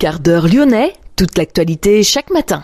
quart d'heure lyonnais, toute l'actualité chaque matin.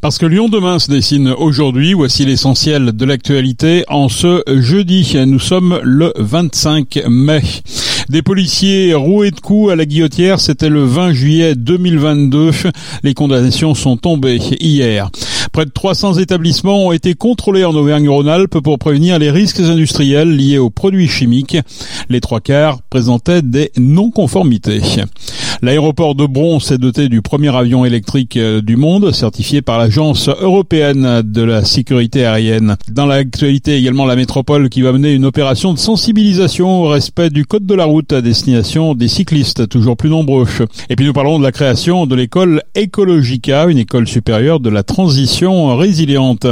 Parce que Lyon demain se dessine aujourd'hui, voici l'essentiel de l'actualité en ce jeudi. Nous sommes le 25 mai. Des policiers roués de coups à la guillotière, c'était le 20 juillet 2022. Les condamnations sont tombées hier. Près de 300 établissements ont été contrôlés en Auvergne-Rhône-Alpes pour prévenir les risques industriels liés aux produits chimiques. Les trois quarts présentaient des non-conformités. L'aéroport de Bron s'est doté du premier avion électrique euh, du monde, certifié par l'Agence européenne de la sécurité aérienne. Dans l'actualité également, la métropole qui va mener une opération de sensibilisation au respect du code de la route à destination des cyclistes, toujours plus nombreux. Et puis nous parlons de la création de l'école Ecologica, une école supérieure de la transition résiliente.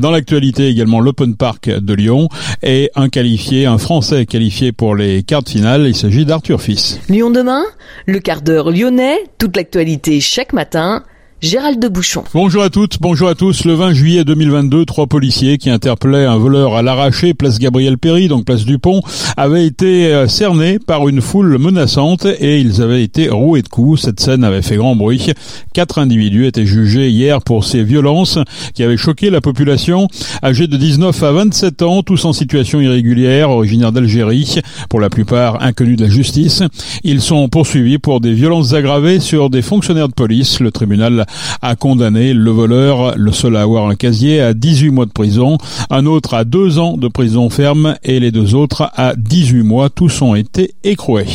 Dans l'actualité également, l'Open Park de Lyon et un qualifié, un Français qualifié pour les quarts de finale. Il s'agit d'Arthur Fils. Lyon demain, le quart lyonnais, toute l'actualité chaque matin Gérald de Bouchon. Bonjour à toutes, bonjour à tous. Le 20 juillet 2022, trois policiers qui interpellaient un voleur à l'arraché, place Gabriel Péry, donc place du Pont, avaient été euh, cernés par une foule menaçante et ils avaient été roués de coups. Cette scène avait fait grand bruit. Quatre individus étaient jugés hier pour ces violences qui avaient choqué la population, âgés de 19 à 27 ans, tous en situation irrégulière, originaires d'Algérie, pour la plupart inconnus de la justice. Ils sont poursuivis pour des violences aggravées sur des fonctionnaires de police. Le tribunal a condamné le voleur, le seul à avoir un casier, à 18 mois de prison, un autre à 2 ans de prison ferme et les deux autres à 18 mois. Tous ont été écroués.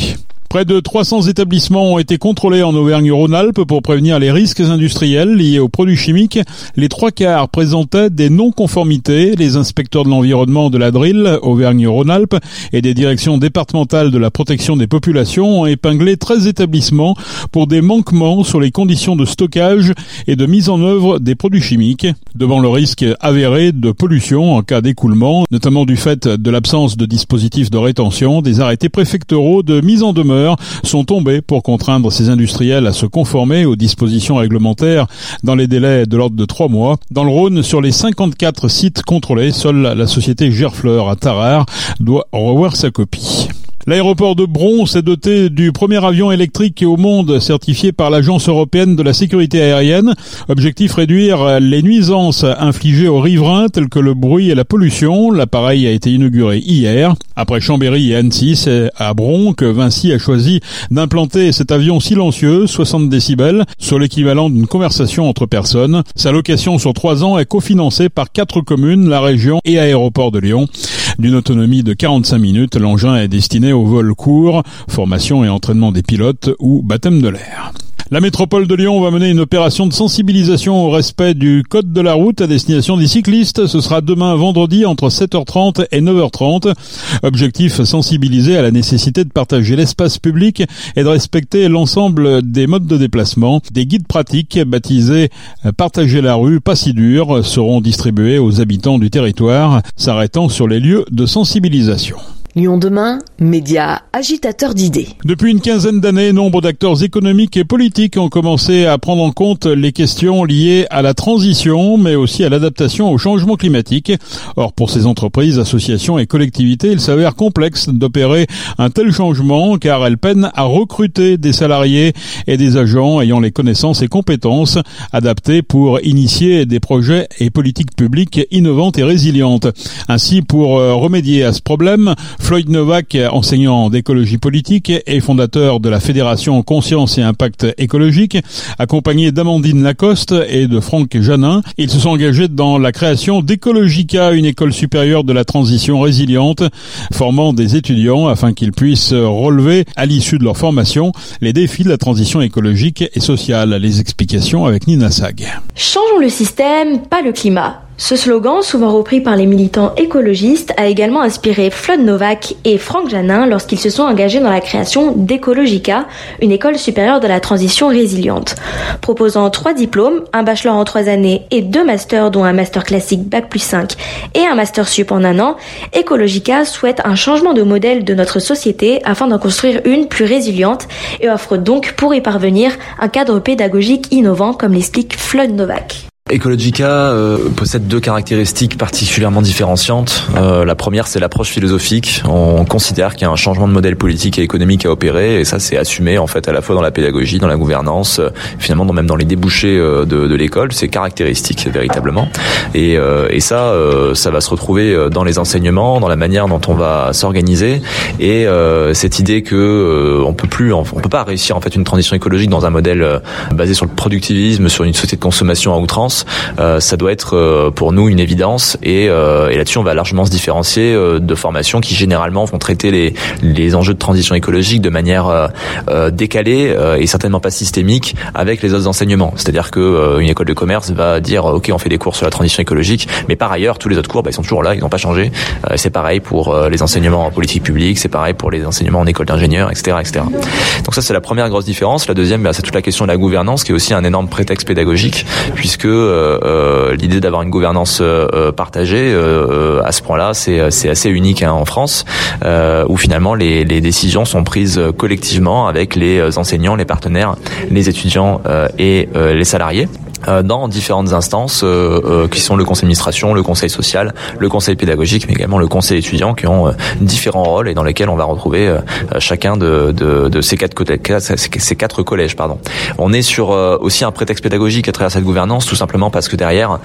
Près de 300 établissements ont été contrôlés en Auvergne-Rhône-Alpes pour prévenir les risques industriels liés aux produits chimiques. Les trois quarts présentaient des non-conformités. Les inspecteurs de l'environnement de la DRIL, Auvergne-Rhône-Alpes, et des directions départementales de la protection des populations ont épinglé 13 établissements pour des manquements sur les conditions de stockage et de mise en œuvre des produits chimiques. Devant le risque avéré de pollution en cas d'écoulement, notamment du fait de l'absence de dispositifs de rétention, des arrêtés préfectoraux de mise en demeure sont tombés pour contraindre ces industriels à se conformer aux dispositions réglementaires dans les délais de l'ordre de trois mois. Dans le Rhône, sur les 54 sites contrôlés, seule la société Gerfleur à Tarare doit revoir sa copie. L'aéroport de Bron s'est doté du premier avion électrique au monde certifié par l'Agence européenne de la sécurité aérienne. Objectif réduire les nuisances infligées aux riverains telles que le bruit et la pollution. L'appareil a été inauguré hier. Après Chambéry et Annecy, c'est à Bron que Vinci a choisi d'implanter cet avion silencieux, 60 décibels, sur l'équivalent d'une conversation entre personnes. Sa location sur trois ans est cofinancée par quatre communes, la région et aéroport de Lyon. D'une autonomie de 45 minutes, l'engin est destiné au vol court, formation et entraînement des pilotes ou baptême de l'air. La métropole de Lyon va mener une opération de sensibilisation au respect du code de la route à destination des cyclistes. Ce sera demain vendredi entre 7h30 et 9h30. Objectif sensibiliser à la nécessité de partager l'espace public et de respecter l'ensemble des modes de déplacement. Des guides pratiques baptisés Partager la rue, pas si dur seront distribués aux habitants du territoire, s'arrêtant sur les lieux de sensibilisation. Lyon demain, média agitateur d'idées. Depuis une quinzaine d'années, nombre d'acteurs économiques et politiques ont commencé à prendre en compte les questions liées à la transition, mais aussi à l'adaptation au changement climatique. Or, pour ces entreprises, associations et collectivités, il s'avère complexe d'opérer un tel changement car elles peinent à recruter des salariés et des agents ayant les connaissances et compétences adaptées pour initier des projets et politiques publiques innovantes et résilientes. Ainsi, pour euh, remédier à ce problème, Floyd Novak, enseignant d'écologie politique et fondateur de la Fédération Conscience et Impact écologique, accompagné d'Amandine Lacoste et de Franck Janin. Ils se sont engagés dans la création d'Ecologica, une école supérieure de la transition résiliente, formant des étudiants afin qu'ils puissent relever, à l'issue de leur formation, les défis de la transition écologique et sociale. Les explications avec Nina Sag. Changeons le système, pas le climat. Ce slogan, souvent repris par les militants écologistes, a également inspiré Floyd Novak et Franck Janin lorsqu'ils se sont engagés dans la création d'Ecologica, une école supérieure de la transition résiliente. Proposant trois diplômes, un bachelor en trois années et deux masters dont un master classique Bac plus 5 et un master sup en un an, Ecologica souhaite un changement de modèle de notre société afin d'en construire une plus résiliente et offre donc pour y parvenir un cadre pédagogique innovant comme l'explique Floyd Novak. Ecologica euh, possède deux caractéristiques particulièrement différenciantes. Euh, la première, c'est l'approche philosophique. On considère qu'il y a un changement de modèle politique et économique à opérer, et ça, c'est assumé en fait à la fois dans la pédagogie, dans la gouvernance, euh, finalement, même dans les débouchés de, de l'école. C'est caractéristique véritablement. Et, et ça, ça va se retrouver dans les enseignements, dans la manière dont on va s'organiser, et cette idée que on peut plus, on peut pas réussir en fait une transition écologique dans un modèle basé sur le productivisme, sur une société de consommation à outrance euh, ça doit être euh, pour nous une évidence et, euh, et là-dessus on va largement se différencier de formations qui généralement vont traiter les, les enjeux de transition écologique de manière décalée et certainement pas systémique avec les autres enseignements. C'est-à-dire que une école de commerce va dire ok on fait des cours sur la transition écologique, mais par ailleurs tous les autres cours bah, ils sont toujours là, ils n'ont pas changé. c'est pareil pour les enseignements en politique publique, c'est pareil pour les enseignements en école d'ingénieur, etc., etc. Donc ça c'est la première grosse différence. La deuxième bah, c'est toute la question de la gouvernance qui est aussi un énorme prétexte pédagogique puisque euh, euh, l'idée d'avoir une gouvernance euh, partagée à ce point-là, c'est assez unique hein, en France, où finalement les, les, décisions sont prises collectivement avec les enseignants, les partenaires, les étudiants et les salariés. Euh, dans différentes instances euh, euh, qui sont le conseil d'administration, le conseil social, le conseil pédagogique, mais également le conseil étudiant qui ont différents rôles et dans lesquels on va retrouver chacun de, de, de, ces quatre ces quatre collèges pardon. On est sur aussi un prétexte pédagogique à travers cette gouvernance tout simplement parce que derrière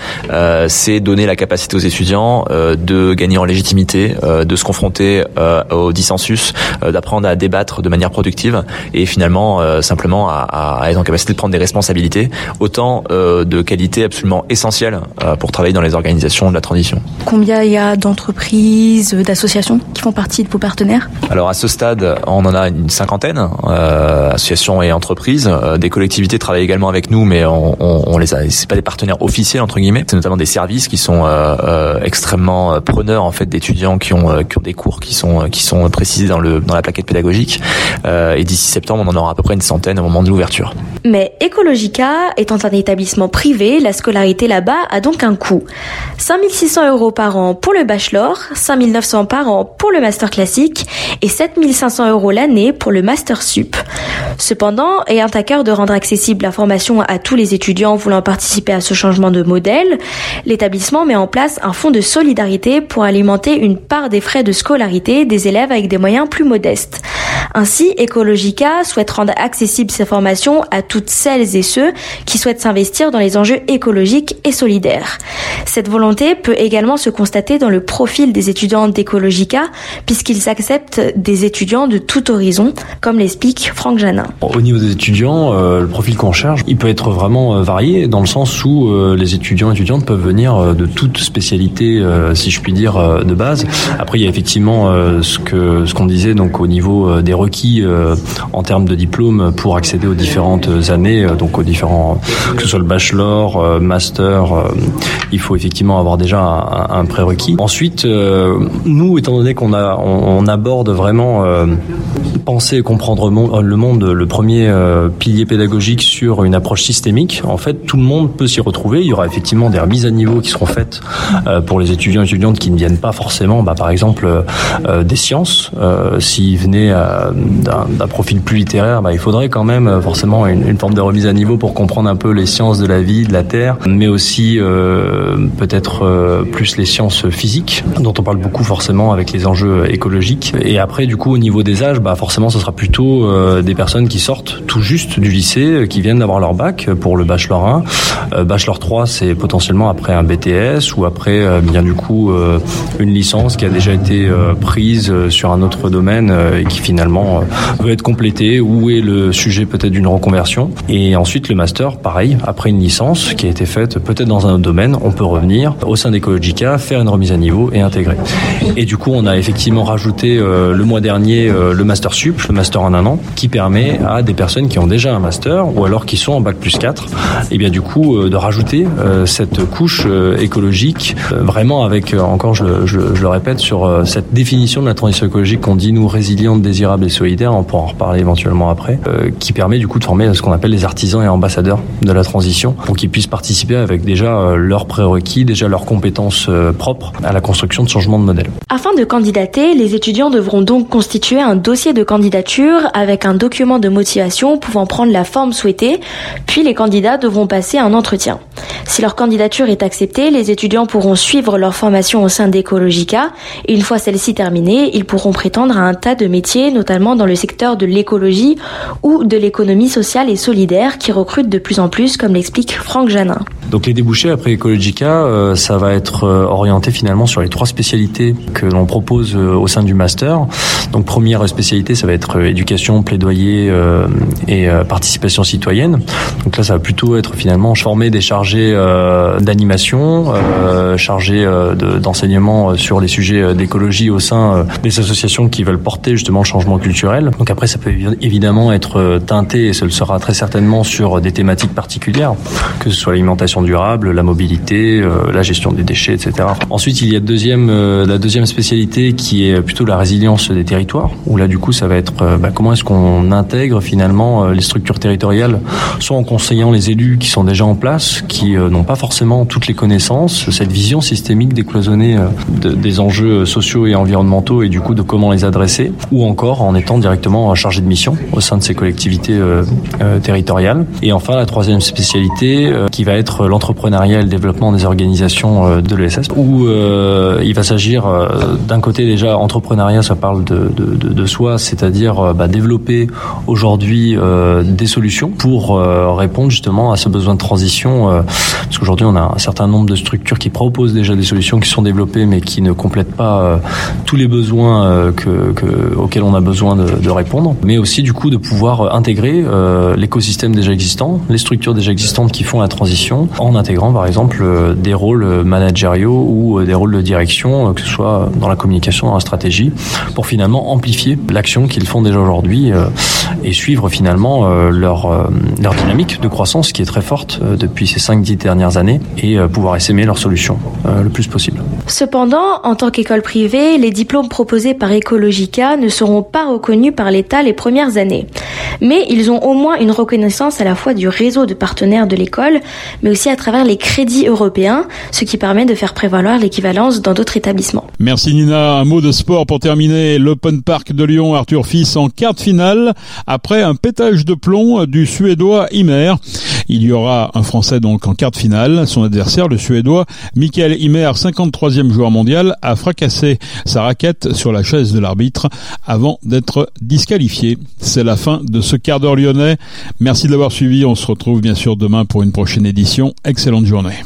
c'est donner la capacité aux étudiants de gagner en légitimité, de se confronter au dissensus, d'apprendre à débattre de manière productive et finalement simplement à, à, être en capacité de prendre des responsabilités autant euh, de qualité absolument essentielle euh, pour travailler dans les organisations de la transition. Combien il y a d'entreprises, d'associations qui font partie de vos partenaires? Alors à ce stade, on en a une cinquantaine, euh, associations et entreprises. des collectivités travaillent également avec nous, mais on, on, les a. C'est pas des partenaires officiels entre guillemets. C'est notamment des services qui sont extrêmement preneurs en fait d'étudiants qui ont qui ont des cours qui sont qui sont précisés dans le dans la plaquette pédagogique. et d'ici septembre, on en aura à peu près une centaine au moment de l'ouverture. Mais Ecologica étant un établissement privé, la scolarité là-bas a donc un coût. 5600 euros par an pour le bachelor, 5900 par an pour le master classique et 7500 euros l'année pour le master sup. Cependant, ayant à cœur de rendre accessible la formation à tous les étudiants voulant participer à ce changement de modèle, l'établissement met en place un fonds de solidarité pour alimenter une part des frais de scolarité des élèves avec des moyens plus modestes. Ainsi, Ecologica souhaite rendre accessible ces formations à toutes celles et ceux qui souhaitent s'investir dans les enjeux écologiques et solidaires. Cette volonté peut également se constater dans le profil des étudiants d'Ecologica, puisqu'ils acceptent des étudiants de tout horizon, comme l'explique Franck Janin. Au niveau des étudiants, euh, le profil qu'on cherche, il peut être vraiment euh, varié, dans le sens où euh, les étudiants et étudiantes peuvent venir de toute spécialité, si je puis dire, de base. Après, il y a effectivement ce ce qu'on disait donc au niveau des requis en termes de diplôme pour accéder aux différentes années, donc aux différents que ce soit le bachelor, euh, master, euh, il faut effectivement avoir déjà un, prérequis. Ensuite, euh, nous, étant donné qu'on a, on, aborde vraiment penser et comprendre le monde, le premier pilier pédagogique sur une approche systémique. En fait, tout le monde peut s'y retrouver. Il y aura effectivement des remises à niveau qui seront faites pour les étudiants et étudiantes qui ne viennent pas forcément, bah, par exemple, des sciences. S'ils venaient d'un profil plus littéraire, bah, il faudrait quand même forcément une, forme de remise à niveau pour comprendre un peu les sciences de la vie, de la terre, mais aussi euh, peut-être euh, plus les sciences physiques, dont on parle beaucoup forcément avec les enjeux écologiques. Et après, du coup, au niveau des âges, bah forcément, ce sera plutôt euh, des personnes qui sortent tout juste du lycée, qui viennent d'avoir leur bac pour le bachelor 1. bachelor 3, c'est potentiellement après un BTS ou après, bien du coup, une licence qui a déjà été prise sur un autre domaine et qui finalement veut être complétée ou est le sujet peut-être d'une reconversion. Et ensuite, le master, pareil, après une licence qui a été faite peut-être dans un autre domaine, on peut revenir au sein d'Ecologica, faire une remise à niveau et intégrer. Et du coup, on a effectivement rajouté euh, le mois dernier euh, le master sup, le master en un an, qui permet à des personnes qui ont déjà un master ou alors qui sont en bac plus 4, et bien du coup euh, de rajouter cette couche écologique, vraiment avec encore, je, le répète, sur cette définition de la transition écologique qu'on dit nous résiliente, désirable et solidaire, on pourra en reparler éventuellement après, qui permet du coup de former ce qu'on appelle les artisans et ambassadeurs de la transition pour qu'ils puissent participer avec déjà euh, leurs prérequis, déjà leurs compétences euh, propres à la construction de changement de modèle. Afin de candidater, les étudiants devront donc constituer un dossier de candidature avec un document de motivation pouvant prendre la forme souhaitée, puis les candidats devront passer un entretien. Si leur candidature est acceptée, les étudiants pourront suivre leur formation au sein d'Ecologica et une fois celle-ci terminée, ils pourront prétendre à un tas de métiers, notamment dans le secteur de l'écologie ou de l'économie sociale et solidaire qui recrutent de plus en plus, comme l'explique Franck Janin. Donc les débouchés après Ecologica, euh, ça va être euh, orienté finalement sur les trois spécialités que l'on propose euh, au sein du master. Donc première spécialité, ça va être éducation, plaidoyer et participation citoyenne. Donc là, ça va plutôt être finalement former des chargés d'animation, chargés d'enseignement sur les sujets d'écologie au sein des associations qui veulent porter justement le changement culturel. Donc après, ça peut évidemment être teinté et ce sera très certainement sur des thématiques particulières, que ce soit l'alimentation durable, la mobilité, euh, la gestion des déchets, etc. Ensuite, il y a deuxième, euh, la deuxième spécialité qui est plutôt la résilience des territoires, où là, du coup, ça va être euh, bah, comment est-ce qu'on intègre finalement les structures territoriales, soit en conseillant les élus qui sont déjà en place, qui n'ont pas forcément toutes les connaissances, cette vision systémique décloisonnée des enjeux sociaux et environnementaux et du coup de comment les adresser, ou encore en étant directement chargé de mission au sein de ces collectivités territoriales. Et enfin, la troisième spécialité qui va être l'entrepreneuriat et le développement des organisations euh, de l'ESS, où euh, il va s'agir euh, d'un côté déjà entrepreneuriat, ça parle de, de, de, de soi, c'est-à-dire bah, développer aujourd'hui des solutions pour répondre justement à ce besoin de transition, parce qu'aujourd'hui on a un certain nombre de structures qui proposent déjà des solutions qui sont développées mais qui ne complètent pas tous les besoins que, auxquels on a besoin de, de, répondre, mais aussi du coup de pouvoir intégrer l'écosystème déjà existant, les structures déjà existantes qui font la transition en intégrant par exemple euh, des rôles managériaux ou euh, des rôles de direction, euh, que ce soit dans la communication, dans la stratégie, pour finalement amplifier l'action qu'ils font déjà aujourd'hui et suivre finalement leur, leur dynamique de croissance qui est très forte depuis ces 5-10 dernières années et pouvoir essaimer leurs solutions le plus possible. Cependant, en tant qu'école privée, les diplômes proposés par Ecologica ne seront pas reconnus par l'État les premières années. Mais ils ont au moins une reconnaissance à la fois du réseau de partenaires de l'école, mais aussi à travers les crédits européens, ce qui permet de faire prévaloir l'équivalence dans d'autres établissements. Merci Nina. Un mot de sport pour terminer. L'Open Park de Lyon, Arthur Fils en quart de finale après un pétage de plomb du Suédois Imer. Il y aura un Français donc en quart de finale. Son adversaire, le Suédois Michael Imer, 53e joueur mondial, a fracassé sa raquette sur la chaise de l'arbitre avant d'être disqualifié. C'est la fin de ce quart d'heure lyonnais. Merci de l'avoir suivi. On se retrouve bien sûr demain pour une prochaine édition. Excellente journée.